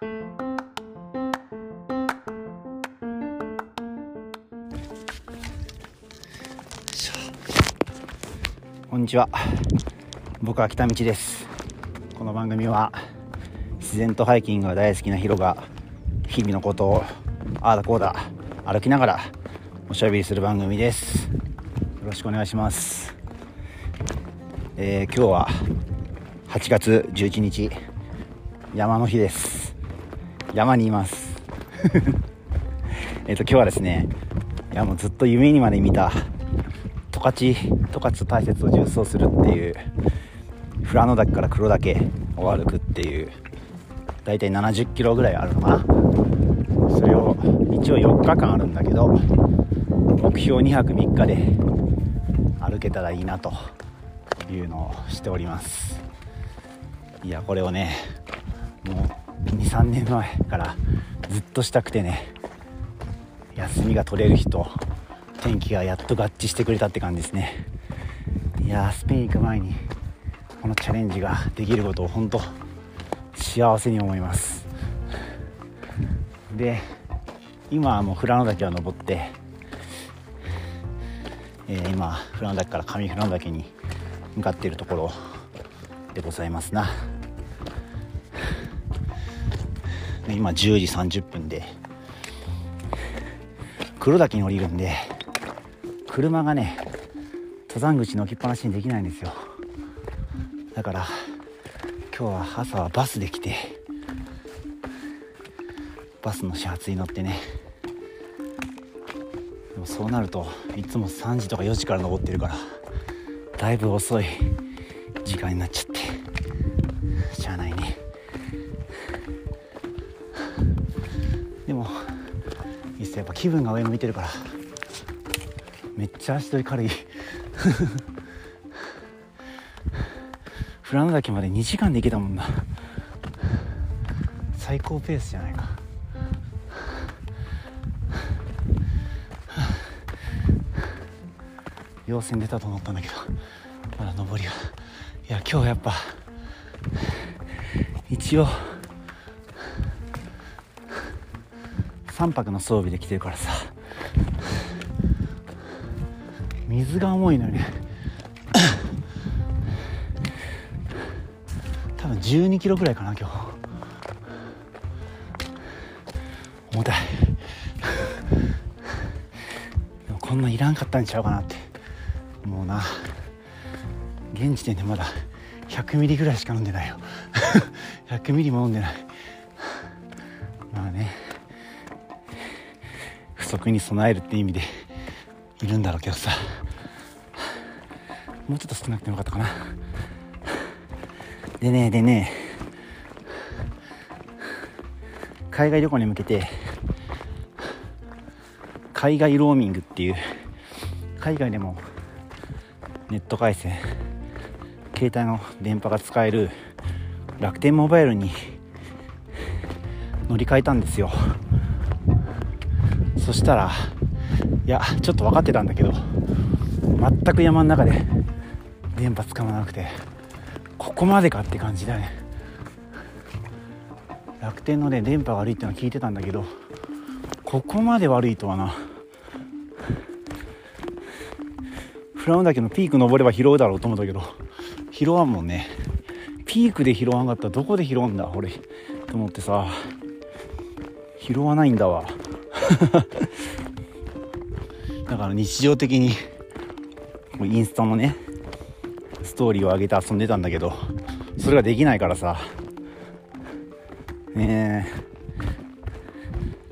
こんにちは。僕は北道です。この番組は自然とハイキングが大好きなヒロが日々のことをああだこうだ歩きながらおしゃべりする番組です。よろしくお願いします。えー、今日は8月11日山の日です。山にいます。えっと今日はですねいやもうずっと夢にまで見た十勝十勝と大雪を縦走するっていう富良野岳から黒岳を歩くっていう大体70キロぐらいあるのかな。それを一応4日間あるんだけど目標2泊3日で歩けたらいいなというのをしております。いやこれをね23年前からずっとしたくてね休みが取れる日と天気がやっと合致してくれたって感じですね。いやスペイン行く前にこのチャレンジができることを本当幸せに思います。で今はもう富良野岳を登って、えー、今富良野岳から上富良野岳に向かっているところでございますな。今10時30分で。黒岳に降りるんで車がね登山口に置きっぱなしにできないんですよ。だから今日は朝はバスで来てバスの始発に乗ってね。でもそうなるといつも3時とか4時から登ってるからだいぶ遅い時間になっちゃって気分が上向いてるから。めっちゃ足取り軽い。富良野岳まで2時間で行けたもんな。最高ペースじゃないか。陽線出たと思ったんだけどまだ上りが。いや今日やっぱ一応3泊の装備で来てるからさ。水が重いのよね多分12キロぐらいかな今日。重たい。でもこんないらんかったんちゃうかなって。もうな。現時点でまだ100ミリぐらいしか飲んでないよ。100ミリも飲んでない。足に備えるって意味でいるんだろうけどさ。もうちょっと少なくてもよかったかな。でねでね。海外旅行に向けて海外ローミングっていう海外でもネット回線携帯の電波が使える楽天モバイルに乗り換えたんですよ。そしたらいやちょっと分かってたんだけど全く山の中で電波使わなくてここまでかって感じだね。楽天のね電波悪いってのは聞いてたんだけどここまで悪いとはな。フラウン岳のピーク登れば拾うだろうと思ったけど拾わんもんね。ピークで拾わんかったらどこで拾うんだ俺。と思ってさ拾わないんだわ。だから日常的にインスタのねストーリーを上げて遊んでたんだけどそれができないからさ。ね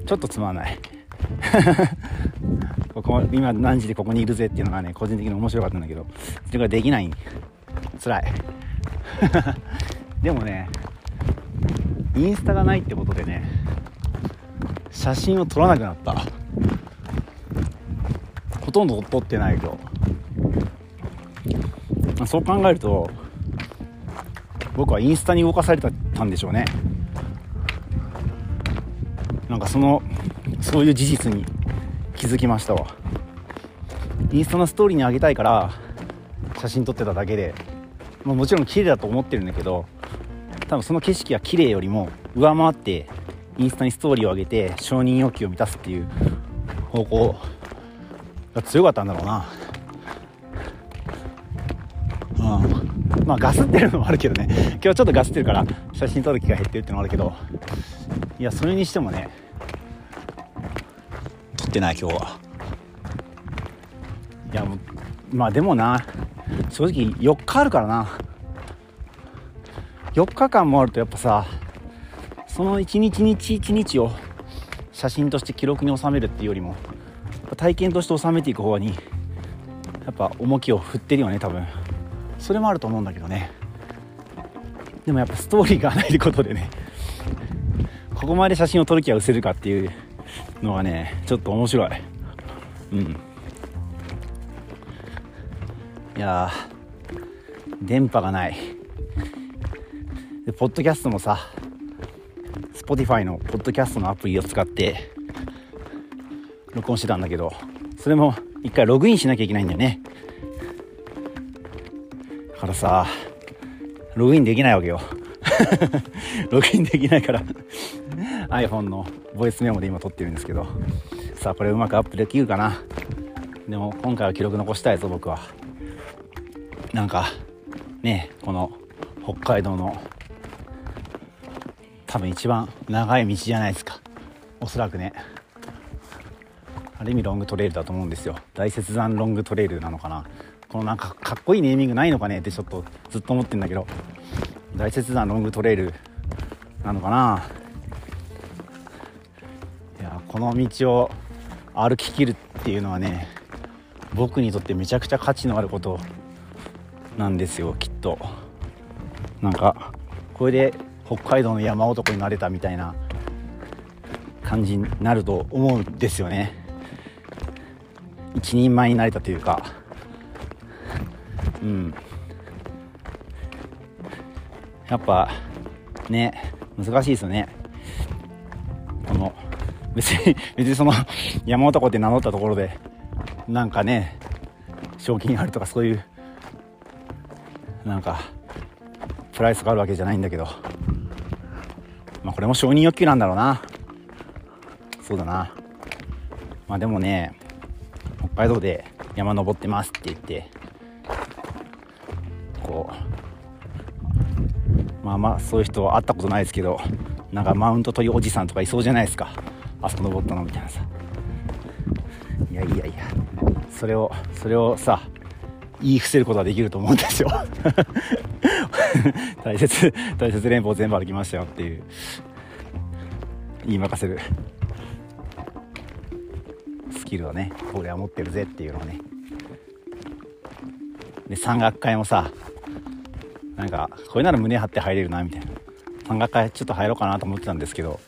ちょっとつまんない。ここ今何時でここにいるぜっていうのがね個人的に面白かったんだけどそれができない。辛い。でもねインスタがないってことでね写真を撮らなくなった。ほとんど撮ってないけどそう考えると僕はインスタに動かされたんでしょうね。なんかそのそういう事実に気づきましたわ。インスタのストーリーにあげたいから写真撮ってただけで、まあ、もちろん綺麗だと思ってるんだけど多分その景色が綺麗よりも上回ってインスタにストーリーを上げて承認欲求を満たすっていう方向強かったんだろうな。うん。まあガスってるのもあるけどね。今日ちょっとガスってるから写真撮る機会減ってるってのもあるけど。いやそれにしてもね撮ってない今日は。いやまあでもな正直4日あるからな。4日間もあるとやっぱさその一日日一日を写真として記録に収めるっていうよりも体験として収めていく方にやっぱ重きを振ってるよね多分。それもあると思うんだけどね。でもやっぱストーリーがないってことでねここまで写真を撮る気は失せるかっていうのがねちょっと面白い。うん。いや電波がない。でポッドキャストもさ Spotify のポッドキャストのアプリを使って録音してたんだけどそれも一回ログインしなきゃいけないんだよね。だからさログインできないわけよ。ログインできないから iPhone のボイスメモで今撮ってるんですけどさあこれうまくアップできるかな。でも今回は記録残したいぞ僕は。なんかねこの北海道の多分一番長い道じゃないですか。おそらくね。ある意味ロングトレイルだと思うんですよ。大雪山ロングトレイルなのかな。このなんかかっこいいネーミングないのかね？ってちょっとずっと思ってんだけど。大雪山ロングトレイルなのかな？いやこの道を歩ききるっていうのはね僕にとってめちゃくちゃ価値のあることなんですよきっと。なんかこれで北海道の山男になれたみたいな感じになると思うんですよね。一人前になれたというか。うん。やっぱね難しいですよね。この別に 別にその山男って名乗ったところでなんかね賞金あるとかそういうなんかプライスがあるわけじゃないんだけど。まあこれも承認欲求なんだろうな。そうだな。まあでもね北海道で山登ってますって言ってこうまあまあそういう人は会ったことないですけどなんかマウント取りおじさんとかいそうじゃないですか。あそこ登ったのみたいなさ。いやいやいやそれをそれをさ言い伏せることはできると思うんですよ。大切大切連邦全部歩きましたよっていう言い任せる。キルをね俺は持ってるぜっていうのをね。で山岳会もさなんかこれなら胸張って入れるなみたいな。山岳会ちょっと入ろうかなと思ってたんですけど。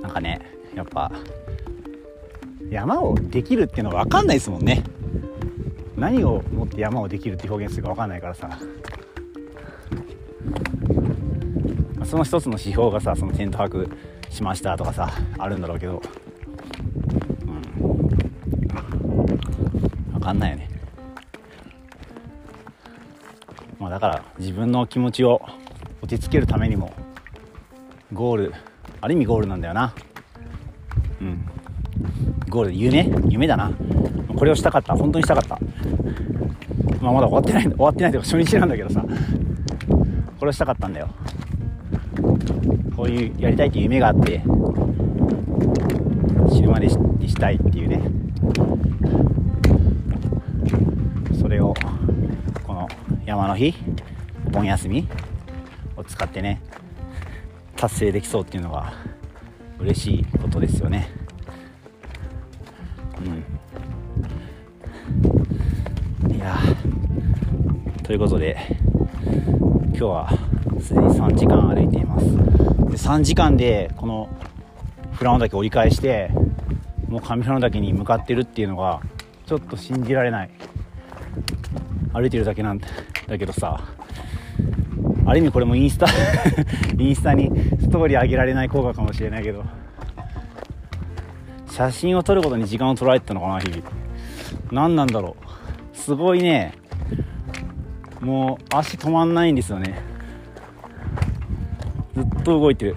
なんかねやっぱ山をできるっていうのは分かんないですもんね。何をもって山をできるって表現するか分かんないからさ。その一つの指標がさそのテント泊しましたとかさあるんだろうけどうん分かんないよね。まあだから自分の気持ちを落ち着けるためにもゴールある意味ゴールなんだよな。うん。ゴール夢？夢だな。これをしたかった。本当にしたかった。まあまだ終わってない終わってないというか初日なんだけどさ。これをしたかったんだよ。こういうやりたいっていう夢があって死ぬまでにしたいっていうね。山の日お盆休みを使ってね達成できそうっていうのが嬉しいことですよね。うん。いやということで今日はすでに3時間歩いています。で3時間でこの富良野岳折り返してもう上富良野岳に向かってるっていうのがちょっと信じられない。歩いてるだけなんてだけどさある意味これもインスタ インスタにストーリー上げられない効果かもしれないけど写真を撮ることに時間を取られてたのかな日々。何なんだろう。すごいね。もう足止まんないんですよね。ずっと動いてる。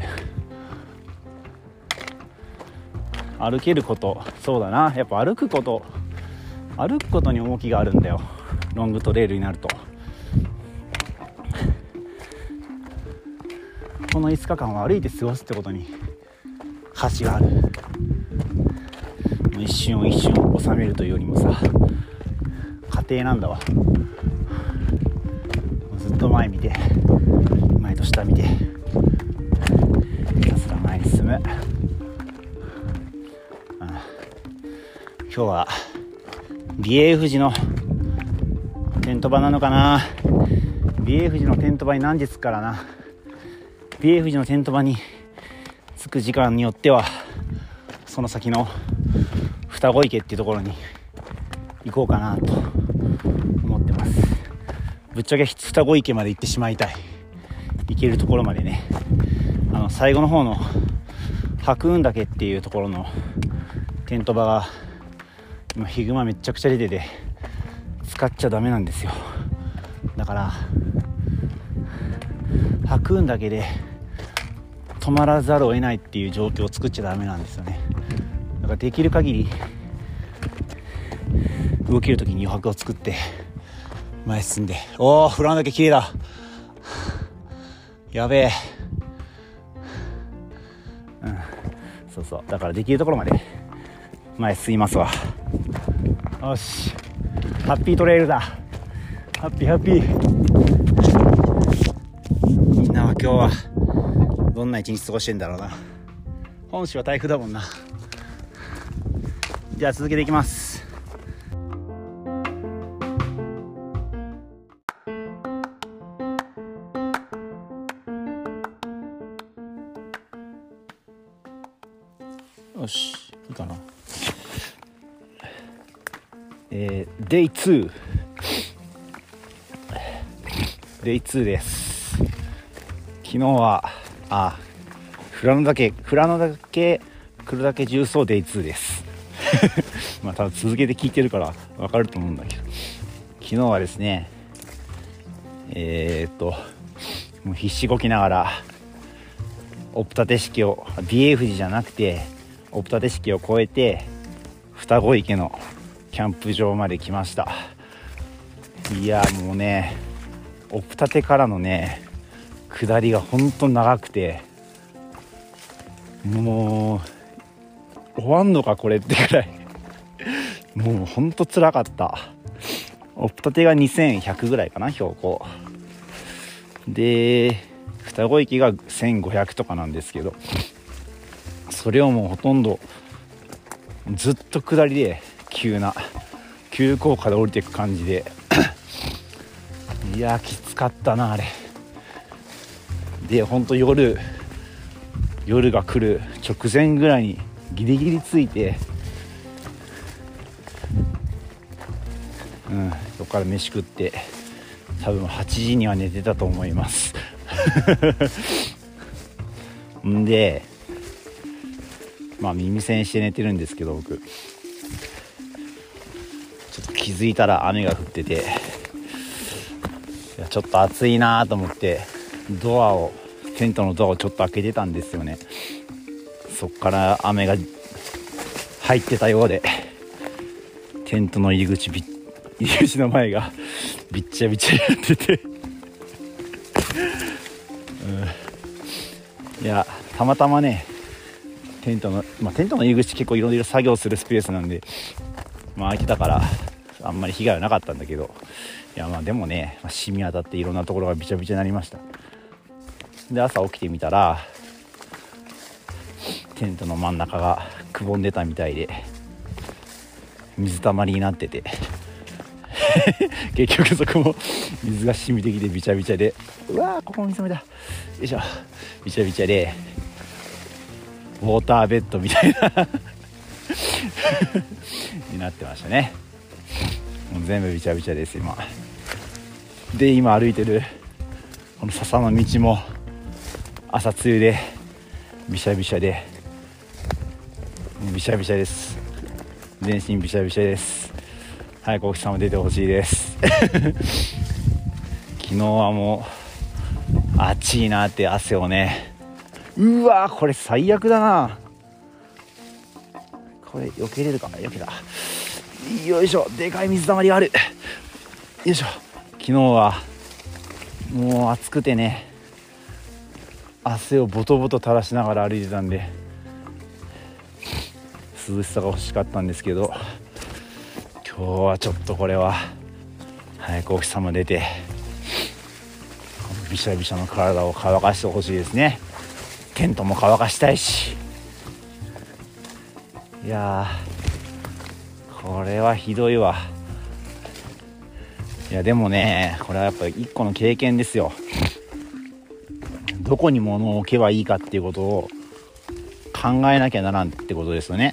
歩けること。そうだな。やっぱ歩くこと。歩くことに重きがあるんだよ。ロングトレールになると。この5日間を歩いて過ごすってことに価値がある。一瞬を一瞬を収めるというよりもさ家庭なんだわ。ずっと前見て前と下見てひたすら前に進む。今日は美瑛富士のテント場なのかな。美瑛富士のテント場に何時着くからな。美瑛富士のテント場に着く時間によってはその先の双子池っていうところに行こうかなと思ってます。ぶっちゃけ双子池まで行ってしまいたい。行けるところまでね。あの最後の方の白雲岳っていうところのテント場が今ヒグマめちゃくちゃ出てて使っちゃダメなんですよ。だから白雲岳で止まらざるを得ないっていう状況を作っちゃダメなんですよね。だからできる限り動ける時に余白を作って前進んでおおフラン岳綺麗だ。やべえ。うん。そうそう。だからできるところまで前進みますわ。よし。ハッピートレイルだ。ハッピーハッピー。みんなは今日はんな一日過ごしてんだろうな。本州は台風だもんな。じゃあ続けていきます。よしいいかな。えー、デイ2デイ2です。昨日はあ富良野岳富良野岳来るだけ重曹デイ2です。まあ多分続けて聞いてるから分かると思うんだけど。昨日はですねえー、っともう必死こきながらオプタテ式を美瑛富士じゃなくてオプタテ式を越えて双子池のキャンプ場まで来ました。いやもうねオプタテからのね下りが本当長くてもう終わんのかこれってくらい。もうほんとつらかった。オプタテが2100ぐらいかな標高。で双子池が1500とかなんですけどそれをもうほとんどずっと下りで急な急降下で降りていく感じで。いやきつかったなあれ。でほんと夜夜が来る直前ぐらいにギリギリついてうんそこから飯食って多分8時には寝てたと思います。んでまあ耳栓して寝てるんですけど僕。ちょっと気づいたら雨が降ってていやちょっと暑いなと思ってドアをテントのドアをちょっと開けてたんですよね。そっから雨が入ってたようでテントの入り口入り口の前がびっちゃびちゃになってて、うん、いやたまたまねテントの、まあ、テントの入り口結構いろいろ作業するスペースなんで、まあ、開いてたからあんまり被害はなかったんだけどいやまあでもね、まあ、染み当たっていろんなところがびちゃびちゃになりました。で朝起きてみたらテントの真ん中がくぼんでたみたいで水たまりになってて。結局そこも水が染みてきてびちゃびちゃでうわーここも水たまりだ。よいしょ。びちゃびちゃでウォーターベッドみたいな。になってましたね。もう全部びちゃびちゃです今。で今歩いてるこの笹の道も朝露でびしゃびしゃでびしゃびしゃです。全身びしゃびしゃです。早くお日様出てほしいです。昨日はもう暑いなって汗をね。うわこれ最悪だな。これ避けれるか避けた。よいしょでかい水たまりがある。よいしょ。昨日はもう暑くてね。汗をボトボト垂らしながら歩いてたんで涼しさが欲しかったんですけど今日はちょっとこれは早くお日様出てびしゃびしゃの体を乾かしてほしいですね。テントも乾かしたいし。いやこれはひどいわ。いやでもねこれはやっぱり一個の経験ですよ。どこに物を置けばいいかっていうことを考えなきゃならんってことですよね。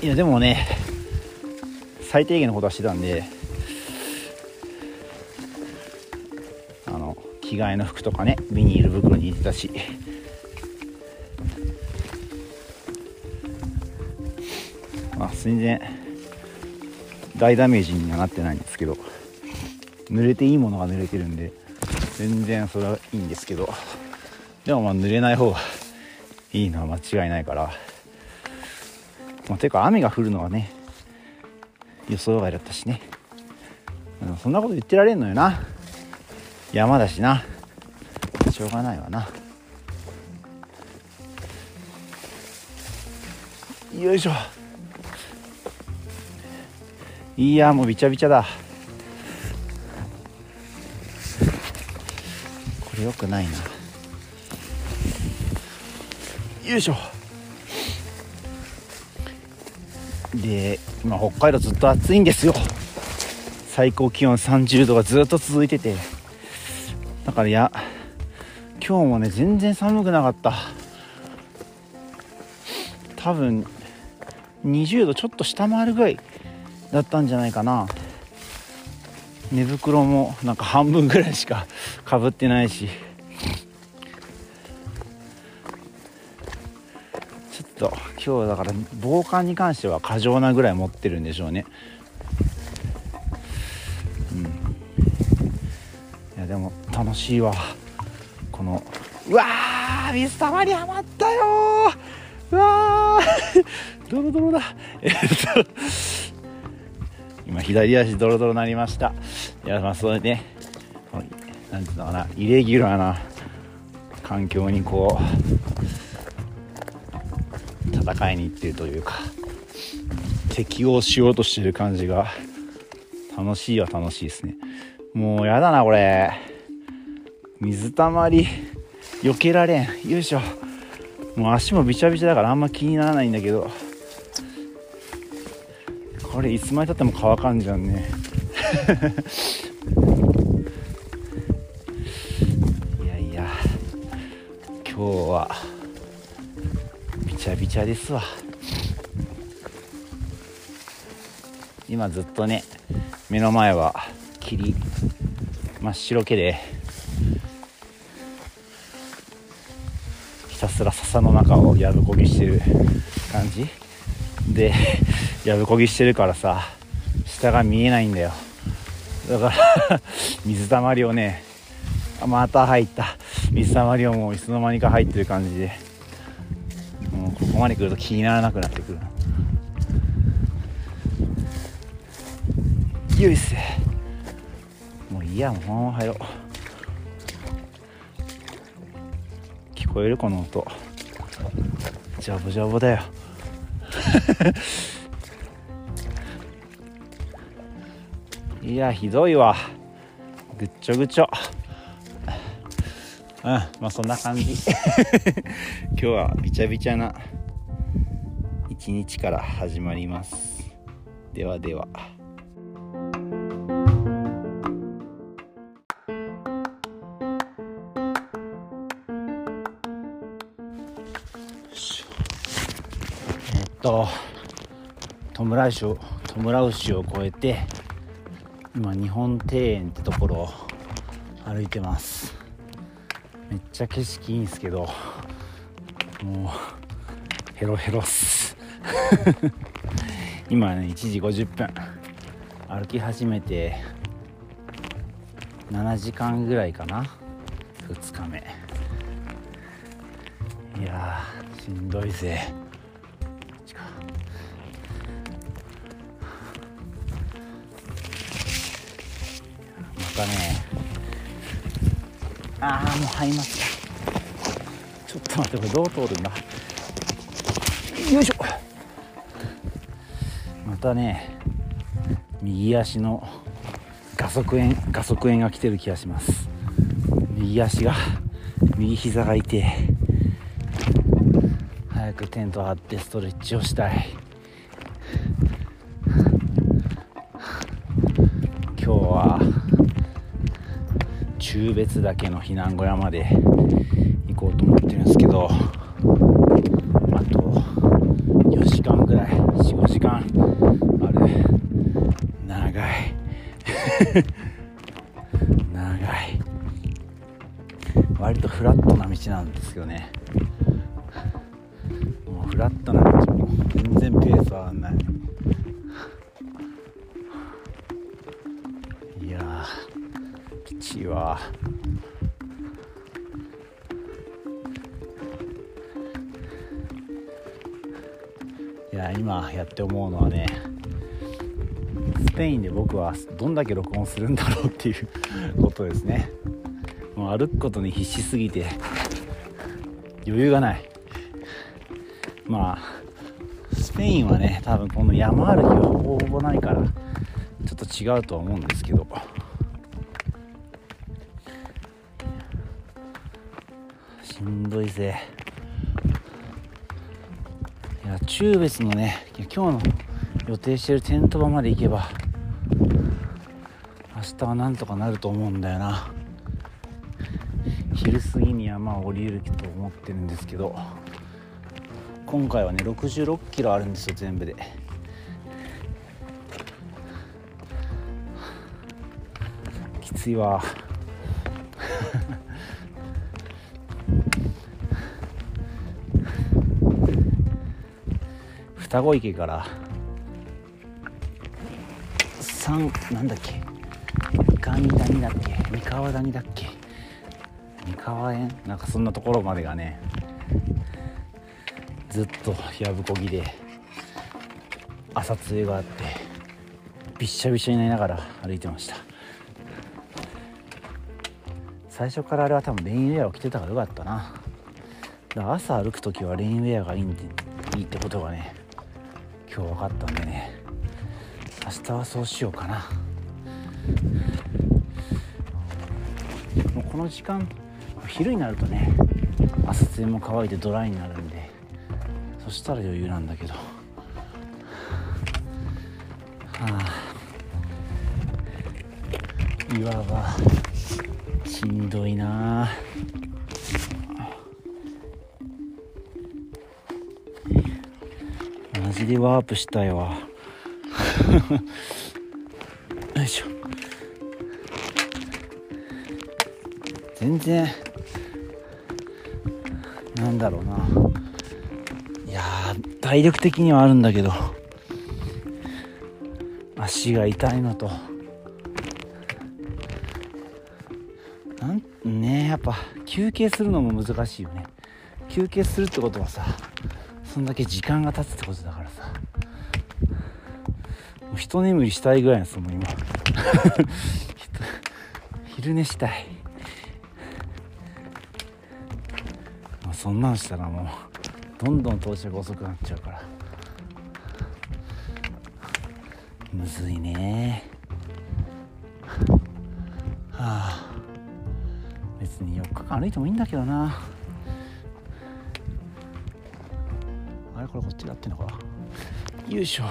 いやでもね最低限のことはしてたんであの着替えの服とかねビニール袋に入れてたし。まあ全然大ダメージにはなってないんですけど濡れていいものが濡れてるんで。全然それはいいんですけど。でもまあ濡れない方がいいのは間違いないから。まあ、ていうか雨が降るのはね予想外だったしね。そんなこと言ってられんのよな。山だしな。しょうがないわな。よいしょ。いやもうびちゃびちゃだ。れよくないな。よいしょ。で今北海道ずっと暑いんですよ。最高気温30度がずっと続いてて。だからいや今日もね全然寒くなかった。多分20度ちょっと下回るぐらいだったんじゃないかな。寝袋もなんか半分ぐらいしかかぶってないし。ちょっと今日だから防寒に関しては過剰なぐらい持ってるんでしょうね。うん。いやでも楽しいわ。このうわー水たまりはまったようわー。ドロドロだ。えっと今左足ドロドロになりました。いやまあそれねなんていうのかなイレギュラーな環境にこう戦いに行ってるというか適応しようとしてる感じが楽しいは楽しいですね。もうやだなこれ。水たまり避けられん。よいしょ。もう足もびちゃびちゃだからあんま気にならないんだけど。これいつまでたっても乾かんじゃんね。いやいや今日はびちゃびちゃですわ。今ずっとね目の前は霧真っ白けでひたすら笹の中をやぶこぎしてる感じ。でやぶこぎしてるからさ下が見えないんだよ。だから 水たまりをねまた入った。水たまりをもういつの間にか入ってる感じで。もうここまで来ると気にならなくなってくる。よいっす。もういいやもうこのまま入ろう聞こえるこの音。ジャボジャボだよ。いやひどいわ。ぐっちょぐちょ。うんまあそんな感じ。今日はびちゃびちゃな一日から始まります。ではでは。えっとトムラウシをトムラウシを越えて今日本庭園ってところを歩いてます。めっちゃ景色いいんですけどもうヘロヘロっす。今ね1時50分。歩き始めて7時間ぐらいかな。2日目。いやしんどいぜ。またね。ああもう入りますちょっと待ってこれどう通るんだ？よいしょ。またね右足の加速炎加速炎が来てる気がします。右足が右膝が痛い。早くテント張ってストレッチをしたい。中別岳の避難小屋まで行こうと思ってるんですけどだけ録音するんだろうっていうことですね。もう歩くことに必死すぎて余裕がない。まあスペインはね多分この山歩きはほぼほぼないからちょっと違うとは思うんですけど。しんどいぜ。いや中別のね今日の予定してるテント場まで行けば明日はなんとかなると思うんだよな。昼過ぎに山を降りると思ってるんですけど今回はね66キロあるんですよ全部で。きついわ。双子池から三なんだっけ？三上谷だっけ？三河谷だっけ？三河園？なんかそんなところまでがねずっとやぶこぎで朝露があってびっしゃびしゃになりながら歩いてました。最初からあれは多分レインウェアを着てたからよかったな。だから朝歩く時はレインウェアがいいんでいいってことがね今日分かったんでね。明日はそうしようかな。この時間昼になるとね朝露も乾いてドライになるんでそしたら余裕なんだけど。はあ。岩場しんどいな。マジでワープしたいわ。よいしょ。全然なんだろうな。いや体力的にはあるんだけど足が痛いのと。なんねやっぱ休憩するのも難しいよね。休憩するってことはさそんだけ時間が経つってことだからさ。もう一眠りしたいぐらいなんですもう今。昼寝したい。そんなんしたらもうどんどん到着遅くなっちゃうから。むずいね。はあ。別に4日間歩いてもいいんだけどな。あれこれこっちだってんのか。よいしょ。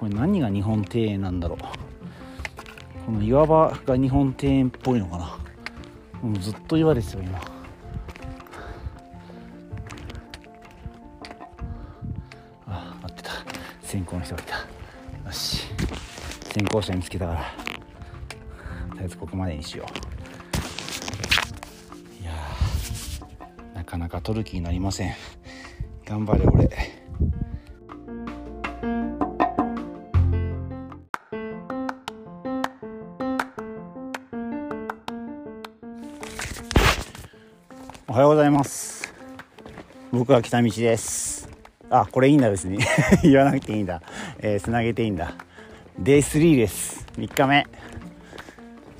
これ何が日本庭園なんだろう。この岩場が日本庭園っぽいのかな。もうずっと岩ですよ今。あ合ってた。先行の人がいた。よし。先行者見つけたから。とりあえずここまでにしよう。いやなかなか取る気になりません。頑張れ俺。僕は北道です。あこれいいんだ別に。言わなくていいんだ。えー、つなげていいんだ。デイ3です。3日目。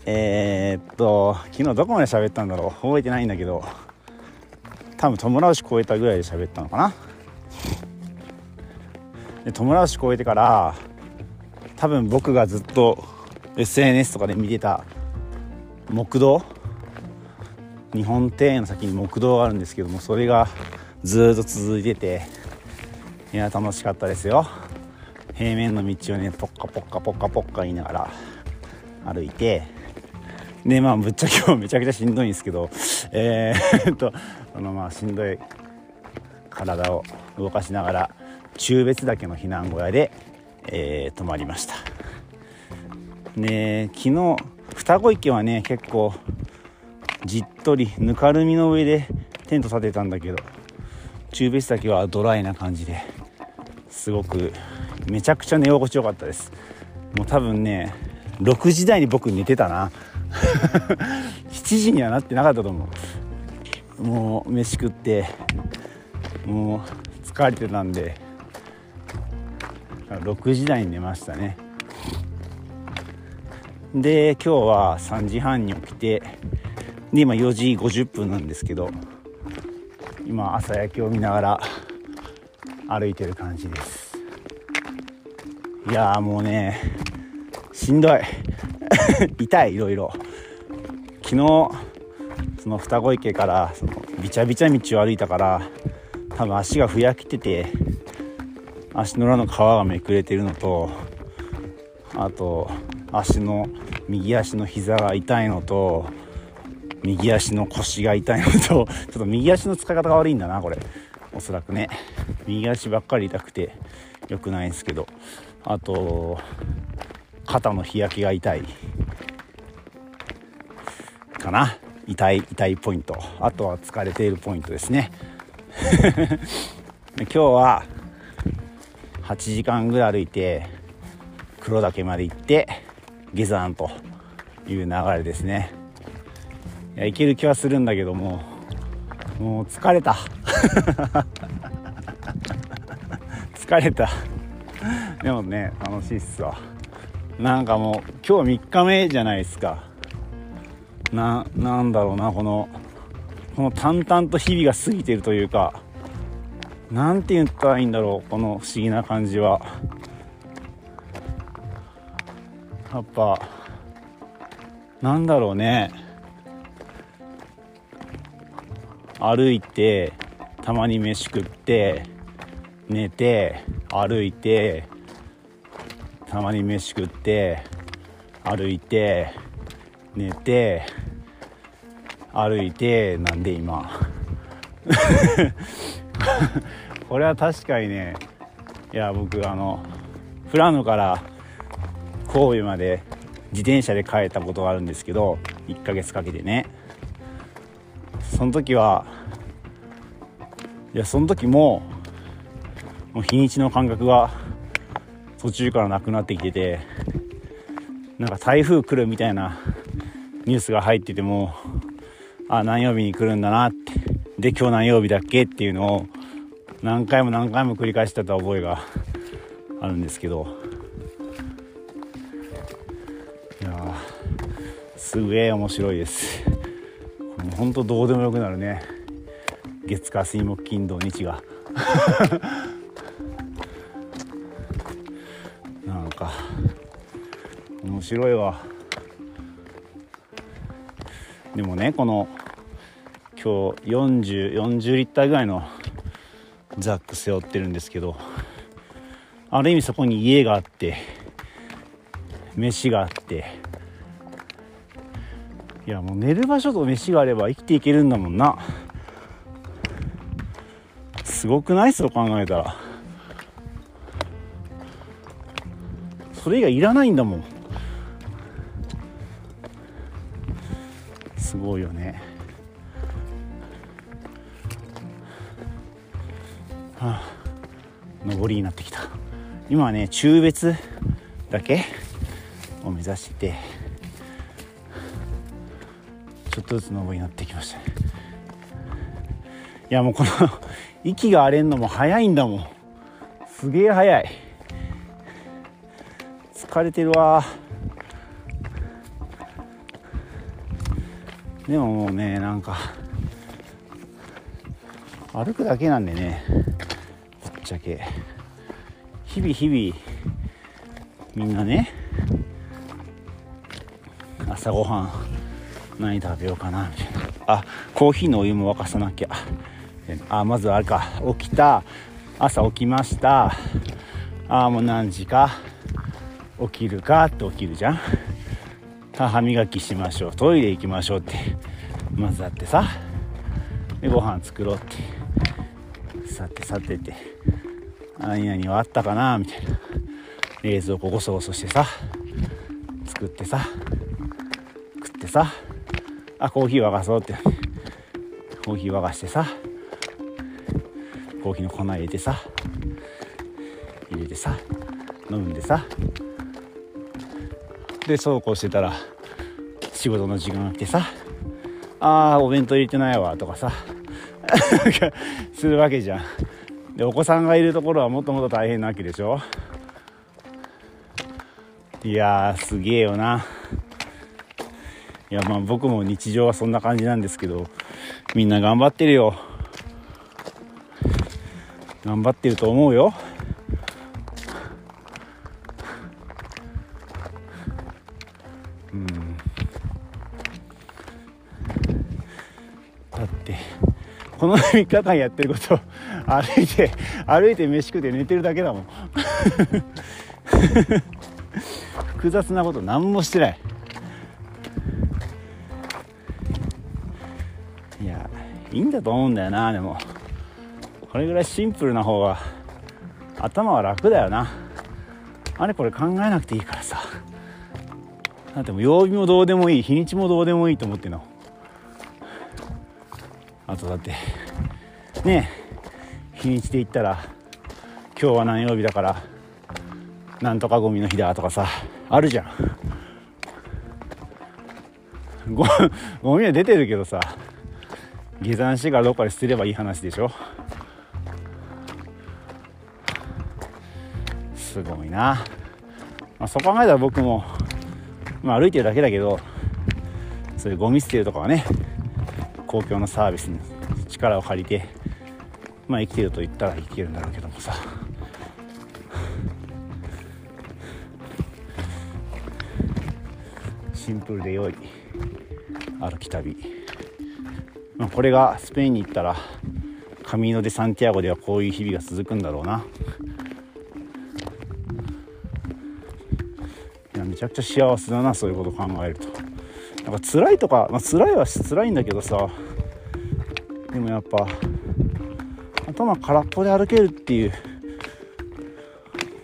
えー、っと昨日どこまで喋ったんだろう。覚えてないんだけど。多分友達超えたぐらいで喋ったのかな。で友達超えてから多分僕がずっと SNS とかで見てた木道。日本庭園の先に木道があるんですけどもそれがずっと続いてていや楽しかったですよ。平面の道をねポッカポッカポッカポッカ言いながら歩いてでまあぶっちゃけ今日 めちゃくちゃしんどいんですけどえー、っとあのまあしんどい体を動かしながら中別岳の避難小屋で、えー、泊まりました。で昨日双子池はね結構じっとりぬかるみの上でテント立てたんだけど中別岳はドライな感じですごくめちゃくちゃ寝心地よかったです。もう多分ね6時台に僕寝てたな。7時にはなってなかったと思う。もう飯食ってもう疲れてたんで6時台に寝ましたね。で今日は3時半に起きてで今4時50分なんですけど今朝焼けを見ながら歩いてる感じです。いやもうねしんどい。痛いいろいろ。昨日その双子池からそのびちゃびちゃ道を歩いたから多分足がふやけてて足の裏の皮がめくれてるのとあと足の右足の膝が痛いのと右足の腰が痛いのと ちょっと右足の使い方が悪いんだなこれ。おそらくね。右足ばっかり痛くて良くないんですけど。あと肩の日焼けが痛い。かな。痛い痛いポイント。あとは疲れているポイントですね。今日は8時間ぐらい歩いて黒岳まで行って下山という流れですね。いやいける気はするんだけどももう疲れた。疲れた。でもね楽しいっすわ。なんかもう今日3日目じゃないですか。ななんだろうなこのこの淡々と日々が過ぎてるというか何て言ったらいいんだろうこの不思議な感じは。やっぱなんだろうね。歩いてたまに飯食って寝て歩いてたまに飯食って歩いて寝て歩いてなんで今。これは確かにねいや僕あの富良野から神戸まで自転車で帰ったことがあるんですけど1ヶ月かけてね。その時はいやその時ももう日にちの感覚が途中からなくなってきててなんか台風来るみたいなニュースが入っててもあ何曜日に来るんだなってで今日何曜日だっけっていうのを何回も何回も繰り返してた覚えがあるんですけど。いやすげえ面白いです。もうほんとどうでもよくなるね。月火水木金土日が。なんか面白いわ。でもねこの今日4040リッターぐらいのザック背負ってるんですけどある意味そこに家があって飯があっていやもう寝る場所と飯があれば生きていけるんだもんな。すごくない？そう考えたら。それ以外いらないんだもん。すごいよね。はあ上りになってきた。今はね中別だけを目指して。ちょっとずつ上りになってきましたね。やもうこの 息が荒れんのも早いんだもん。すげえ早い。疲れてるわ。でももうねなんか歩くだけなんでねぶっちゃけ。日々日々みんなね朝ごはん何食べようかなみたいな。あコーヒーのお湯も沸かさなきゃ。あまずあれか。起きた。朝起きました。あもう何時か。起きるか？って起きるじゃん。歯磨きしましょう。トイレ行きましょうって。まずあってさ。でご飯作ろうって。さてさてって。何々はあったかな？みたいな。冷蔵庫ごそごそしてさ。作ってさ。食ってさ。あコーヒー沸かそうって。コーヒー沸かしてさ。コーヒーの粉入れてさ。入れてさ。飲んでさ。でそうこうしてたら仕事の時間が来てさ。あーお弁当入れてないわ。とかさ。するわけじゃん。でお子さんがいるところはもっともっと大変なわけでしょ。いやすげえよな。いやまあ僕も日常はそんな感じなんですけどみんな頑張ってるよ。頑張ってると思うよ。うん。だってこの3日間やってること歩いて歩いて飯食って寝てるだけだもん。複雑なこと何もしてない。いいんだと思うんだよなでも。これぐらいシンプルな方が頭は楽だよな。あれこれ考えなくていいからさ。だってもう曜日もどうでもいい日にちもどうでもいいと思ってんの。あとだってねえ日にちで言ったら今日は何曜日だからなんとかゴミの日だとかさあるじゃん。ゴミは出てるけどさ下山してからどっかで捨てればいい話でしょ。すごいな、まあ、そう考えたら僕も、まあ、歩いてるだけだけどそういうゴミ捨てるとかはね公共のサービスに力を借りてまあ生きてると言ったら生きてるんだろうけどもさ。シンプルで良い歩き旅、まあ、これがスペインに行ったらカミーノ・デ・サンティアゴではこういう日々が続くんだろうな。いやめちゃくちゃ幸せだなそういうこと考えると。なんか辛いとか、まあ辛いは辛いんだけどさでもやっぱ頭空っぽで歩けるっていう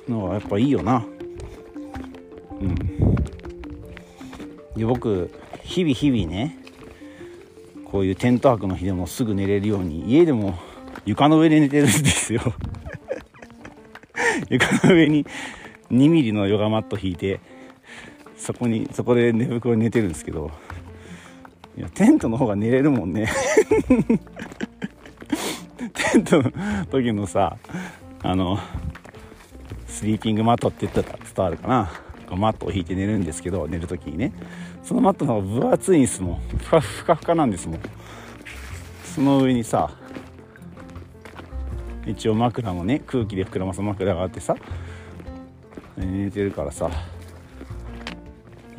のはやっぱいいよな。うん。で僕日々日々ねこういうテント泊の日でもすぐ寝れるように家でも床の上で寝てるんですよ。床の上に2ミリのヨガマット引いてそこにそこで寝袋に寝てるんですけどいやテントの方が寝れるもんね。テントの時のさあのスリーピングマットって言ったら伝わるかな。マットを引いて寝るんですけど寝る時にね。そのマットの方が分厚いんですもん。ふかふかふかなんですもん。その上にさ一応枕もね空気で膨らます枕があってさ寝てるからさ。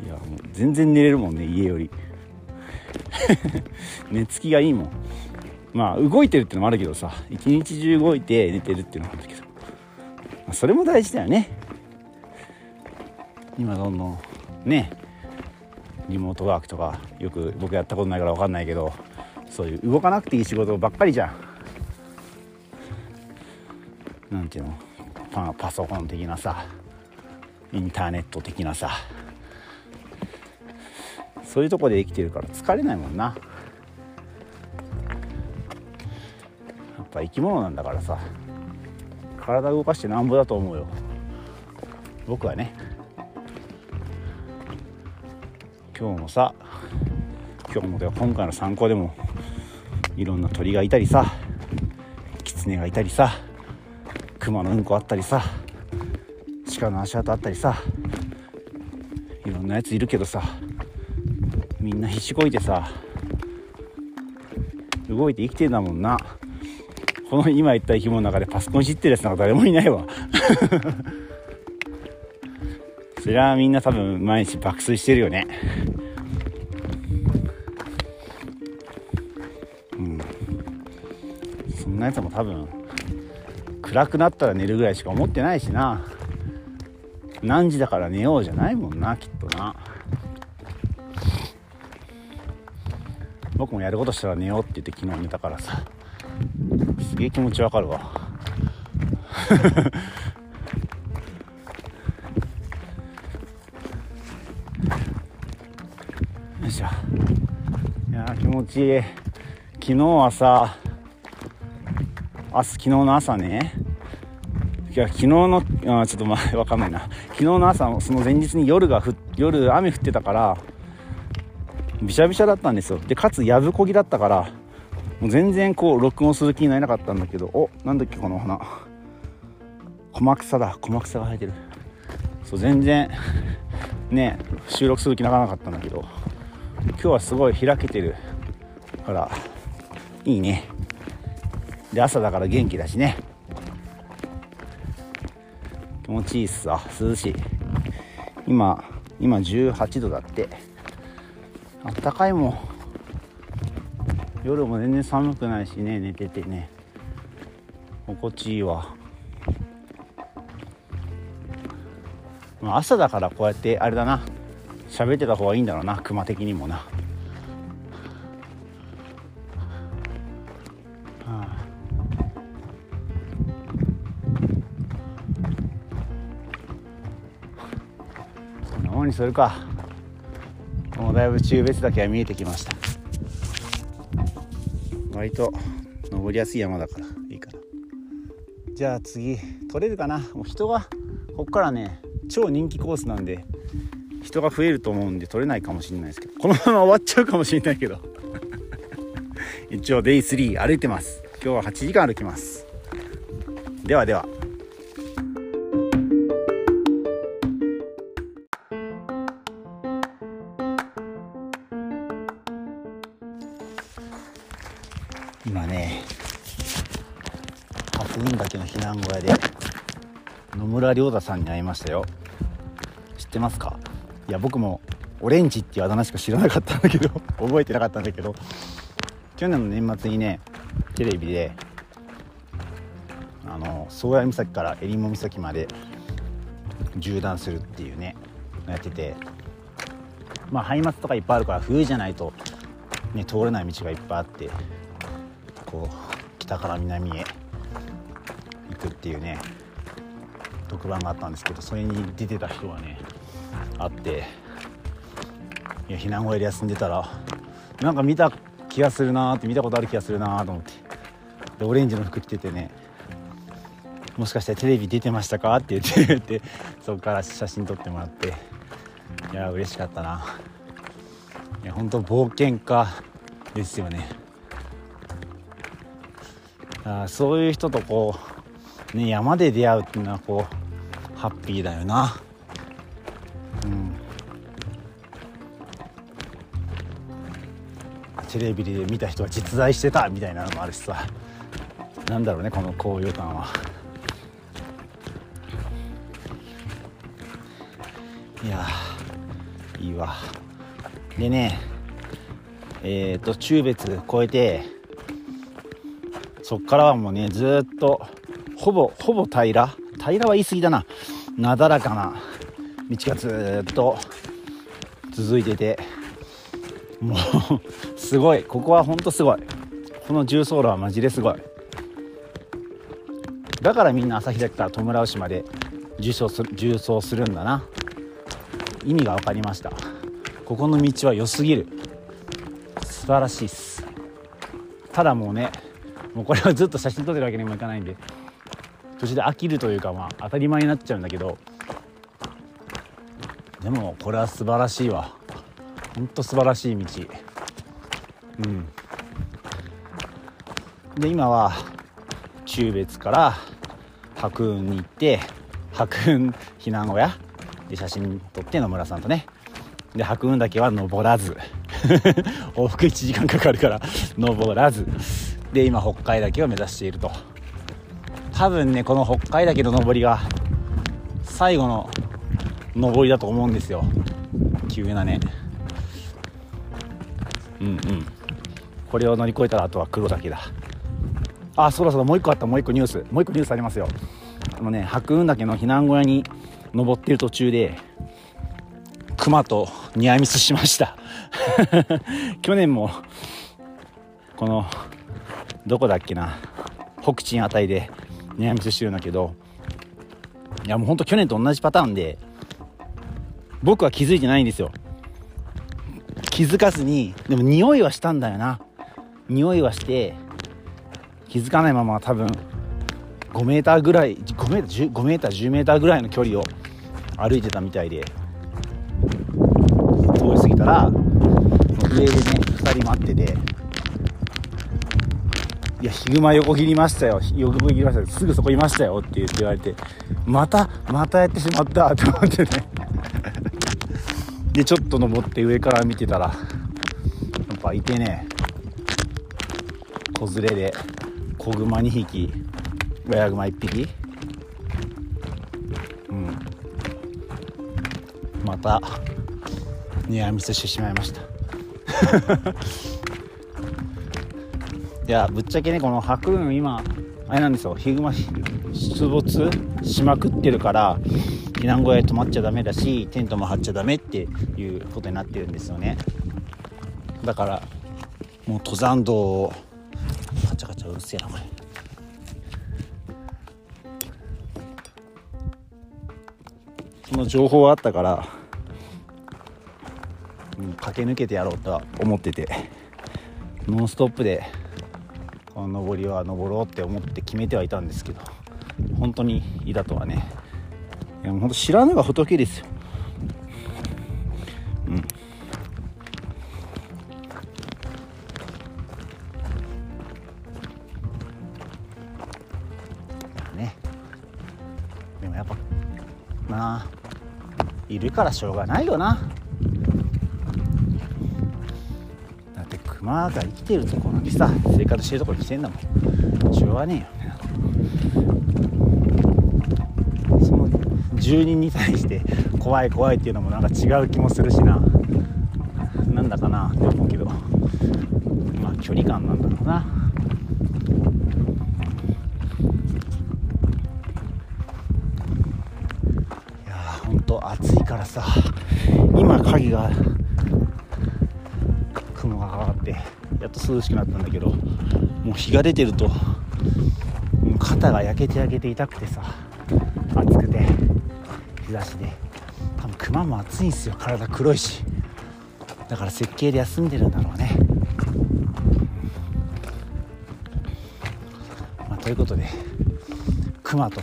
いやもう全然寝れるもんね家より。寝つきがいいもん。まあ動いてるってのもあるけどさ一日中動いて寝てるっていうのもあるけど、まあ、それも大事だよね。今どんどんね。リモートワークとかよく僕やったことないから分かんないけどそういう動かなくていい仕事ばっかりじゃん。なんていうの？パパソコン的なさ。インターネット的なさ。そういうとこで生きてるから疲れないもんな。やっぱ生き物なんだからさ。体動かしてなんぼだと思うよ。僕はね。今日もさ今日もでは今回の参考でもいろんな鳥がいたりさ狐がいたりさ熊のうんこあったりさ鹿の足跡あったりさいろんなやついるけどさみんな必死こいてさ動いて生きてんだもんな。この今言った生き物の中でパソコン知ってるやつなんか誰もいないわ。そりゃみんな多分毎日爆睡してるよね。うん。そんなやつも多分暗くなったら寝るぐらいしか思ってないしな。何時だから寝ようじゃないもんなきっとな。僕もやることしたら寝ようって言って昨日寝たからさ。すげえ気持ちわかるわ。昨日はさ朝昨日の朝ね。いや昨日のあちょっとまあ わかんないな。昨日の朝その前日に夜がふ夜雨降ってたからびしゃびしゃだったんですよ。でかつやぶこぎだったからもう全然こう録音する気になれなかったんだけどおなんだっけこの花。小松草だ。小松草が生えてる。そう全然ね収録する気ならなかったんだけど今日はすごい開けてる。から。いいね。で朝だから元気だしね。気持ちいいっすわ。涼しい。今今18度だって。あったかいもん。夜も全然寒くないしね寝ててね。心地いいわ。朝だからこうやってあれだな。喋ってた方がいいんだろうな熊的にもな、にするか。もうだいぶ中別岳が見えてきました。割と登りやすい山だからいいかなじゃあ次取れるかな？もう人がこっからね超人気コースなんで人が増えると思うんで取れないかもしれないですけど。このまま終わっちゃうかもしれないけど。一応デイ3歩いてます。今日は8時間歩きます。ではでは。亮太さんに会いましたよ。知ってますか？いや僕もオレンジっていうあだ名しか知らなかったんだけど 覚えてなかったんだけど。去年の年末にねテレビであの宗谷岬から襟裳岬まで縦断するっていうねやってて。まあハイマツとかいっぱいあるから冬じゃないと、ね、通れない道がいっぱいあってこう北から南へ行くっていうね。特番があったんですけどそれに出てた人がねあっていや避難小屋で休んでたらなんか見た気がするなーって見たことある気がするなーと思ってでオレンジの服着ててねもしかしてテレビ出てましたかって言ってて そこから写真撮ってもらっていや嬉しかったな。いや本当冒険家ですよね。あそういう人とこう、ね、山で出会うっていうのはこうハッピーだよな。うん。テレビで見た人は実在してたみたいなのもあるしさ。なんだろうねこの高揚感は。いやいいわ。でねえっ、ー、と中別越えてそっからはもうねずっとほぼほぼ平。ら平らは言い過ぎだな。なだらかな道がずっと続いててもうすごい。ここはほんとすごい。この重走路はマジですごい。だからみんな旭岳から戸村牛まで重走する重走するんだな。意味が分かりました。ここの道は良すぎる。素晴らしいっす。ただもうねもうこれはずっと写真撮ってるわけにもいかないんで途中で飽きるというかまあ当たり前になっちゃうんだけどでもこれは素晴らしいわ。ほんと素晴らしい道。うん。で今は中別から白雲に行って白雲避難小屋で写真撮って野村さんとね。で白雲岳は登らず。往復1時間かかるから登らず。で今北海岳を目指していると。多分ねこの北海岳の登りが最後の登りだと思うんですよ。急なね。うんうん。これを乗り越えたらあとは黒岳だ。あそろそろもう一個あった。もう一個ニュース。もう一個ニュースありますよ。あのね白雲岳の避難小屋に登ってる途中で熊とニアミスしました。去年もこのどこだっけな北鎮あたりでニアミスしてるんだけどいやもうほんと去年と同じパターンで僕は気づいてないんですよ。気づかずにでも匂いはしたんだよな。匂いはして気づかないまま多分5メーターぐらい5メーター 10, 5メーター10メーターぐらいの距離を歩いてたみたいで通り過ぎたら上でね2人待ってていやヒグマ横切りましたよ。横切りましたよ。すぐそこいましたよって言って言われてまたまたやってしまったと思ってね。でちょっと登って上から見てたらやっぱいてね。子連れで子グマ2匹親グマ1匹。うん。またニアミスしてしまいました。やぶっちゃけねこの白雲今あれなんですよ。ヒグマ出没しまくってるから避難小屋に泊まっちゃダメだしテントも張っちゃダメっていうことになってるんですよね。だからもう登山道をカチャカチャうるせえなこれ。その情報はあったから、うん、駆け抜けてやろうとは思っててノンストップでこの登りは登ろうって思って決めてはいたんですけど本当にいたとはね。いやもう本当知らぬが仏ですよ。うん。ね。でもやっぱなあいるからしょうがないよな。熊が生きてるところにさ生活してるところに来てんだもんしょうがねえよその住人に対して怖い怖いっていうのもなんか違う気もするしななんだかなって思うけどまあ距離感なんだろうないやほんと暑いからさ今影がってやっと涼しくなったんだけどもう日が出てると肩が焼けて焼けて痛くてさ暑くて日差しで。多分クマも暑いんですよ体黒いし。だから設計で休んでるんだろうね、まあ、ということでクマと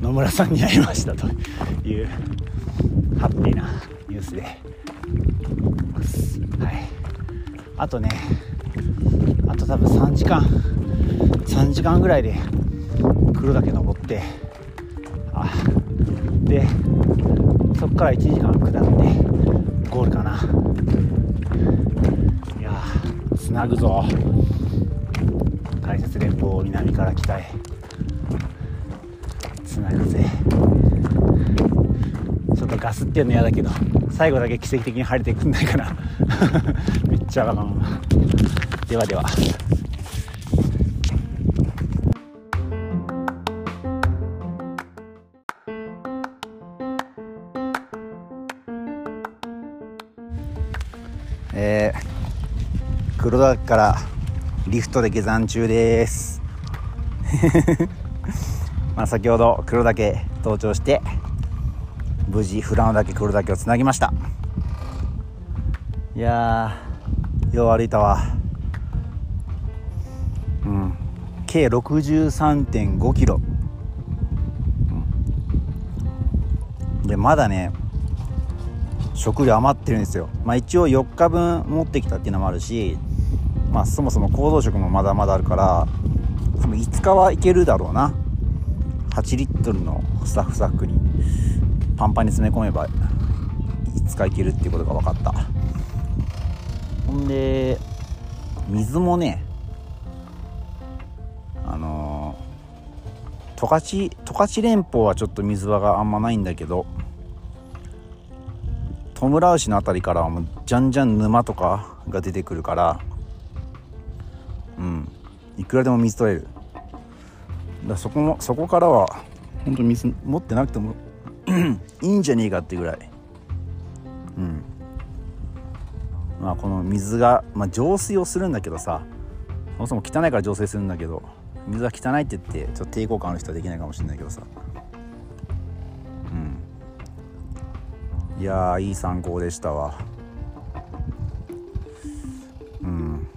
野村さんに会いましたというハッピーなニュースで。あとねあと多分3時間。3時間ぐらいで黒岳登ってあでそこから1時間下ってゴールかな。いやつなぐぞ。大雪連峰南から北へつなぐぜ。ちょっとガスっていうの嫌だけど最後だけ奇跡的に晴れてくんないかな ちゃがままではでは。えー、黒田からリフトで下山中です。まあ先ほど黒岳登頂して無事富良野岳黒岳をつなぎました。いやよう歩いたわ。うん。計63.5キロ、うん。でまだね食料余ってるんですよ。まあ一応4日分持ってきたっていうのもあるしまあそもそも行動食もまだまだあるから多分5日はいけるだろうな。8リットルのスタッフサックにパンパンに詰め込めば5日いけるっていうことが分かった。ほんで水もねあの十勝十勝連峰はちょっと水場があんまないんだけどトムラウシの辺りからはもうじゃんじゃん沼とかが出てくるからうんいくらでも水取れる。だそこもそこからは本当水持ってなくてもいいんじゃねえかってぐらい。うん。まあこの水が、まあ、浄水をするんだけどさそもそも汚いから浄水するんだけど水は汚いって言ってちょっと抵抗感ある人はできないかもしれないけどさ。うん。いやいい参考でしたわ。うん。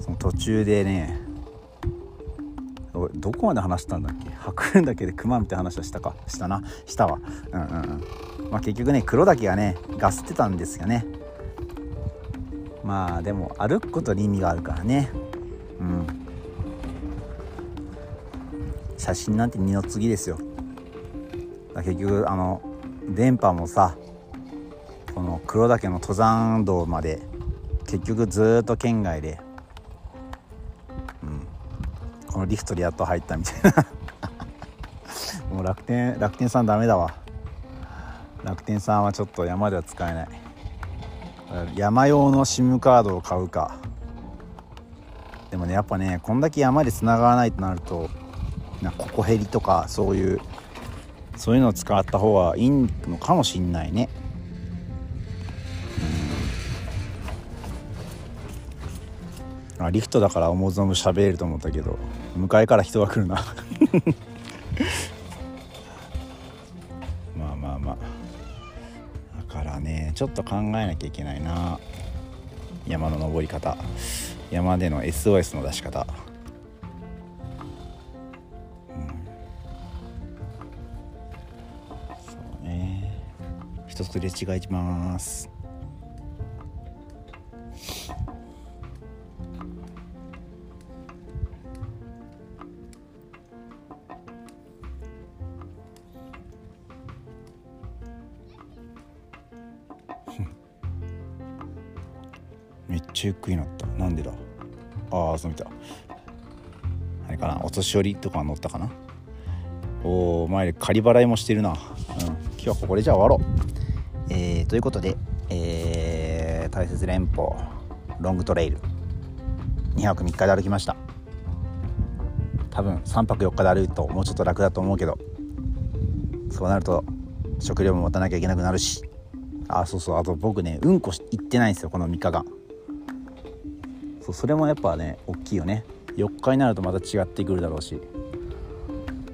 その途中でねどこまで話したんだっけ？白雲だけで熊みたいな話はしたか？したな？したわ。うんうんうん。まあ結局ね黒岳がねガスってたんですよね。まあでも歩くことに意味があるからね。うん。写真なんて二の次ですよ。結局あの電波もさこの黒岳の登山道まで結局ずっと県外で、うん、このリフトでやっと入ったみたいな。もう楽天楽天さんダメだわ。楽天さんはちょっと山では使えない。山用の SIM カードを買うか。でもねやっぱねこんだけ山で繋がらないとなるとなココヘリとかそういうそういうのを使った方がいいのかもしんないね。あリフトだから思う存分喋れると思ったけど向かいから人が来るな。ちょっと考えなきゃいけないな。山の登り方。山での SOS の出し方。一つすれ違います。めっちゃゆっくりなった。なんでだ？ああそう見た。あれかな？お年寄りとか乗ったかな？おお前仮払いもしてるな、うん、今日はここでじゃあ終わろう。えー、ということで、えー、大雪連峰ロングトレイル。2泊3日で歩きました。多分3泊4日で歩くともうちょっと楽だと思うけど。そうなると食料も持たなきゃいけなくなるし。あそうそう。あと僕ねうんこ行ってないんですよこの3日間。そうそれもやっぱね大きいよね。4日になるとまた違ってくるだろうし。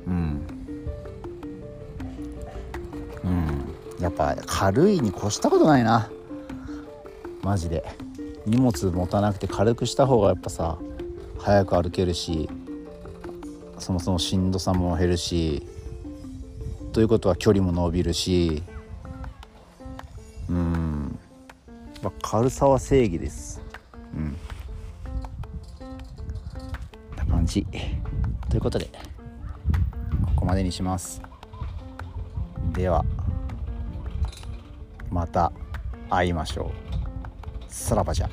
うん。うん。やっぱ軽いに越したことないな。マジで。荷物持たなくて軽くした方がやっぱさ早く歩けるしそもそもしんどさも減るしということは距離も伸びるし。うん。軽さは正義です。日ということでここまでにします。ではまた会いましょう。さらばじゃ。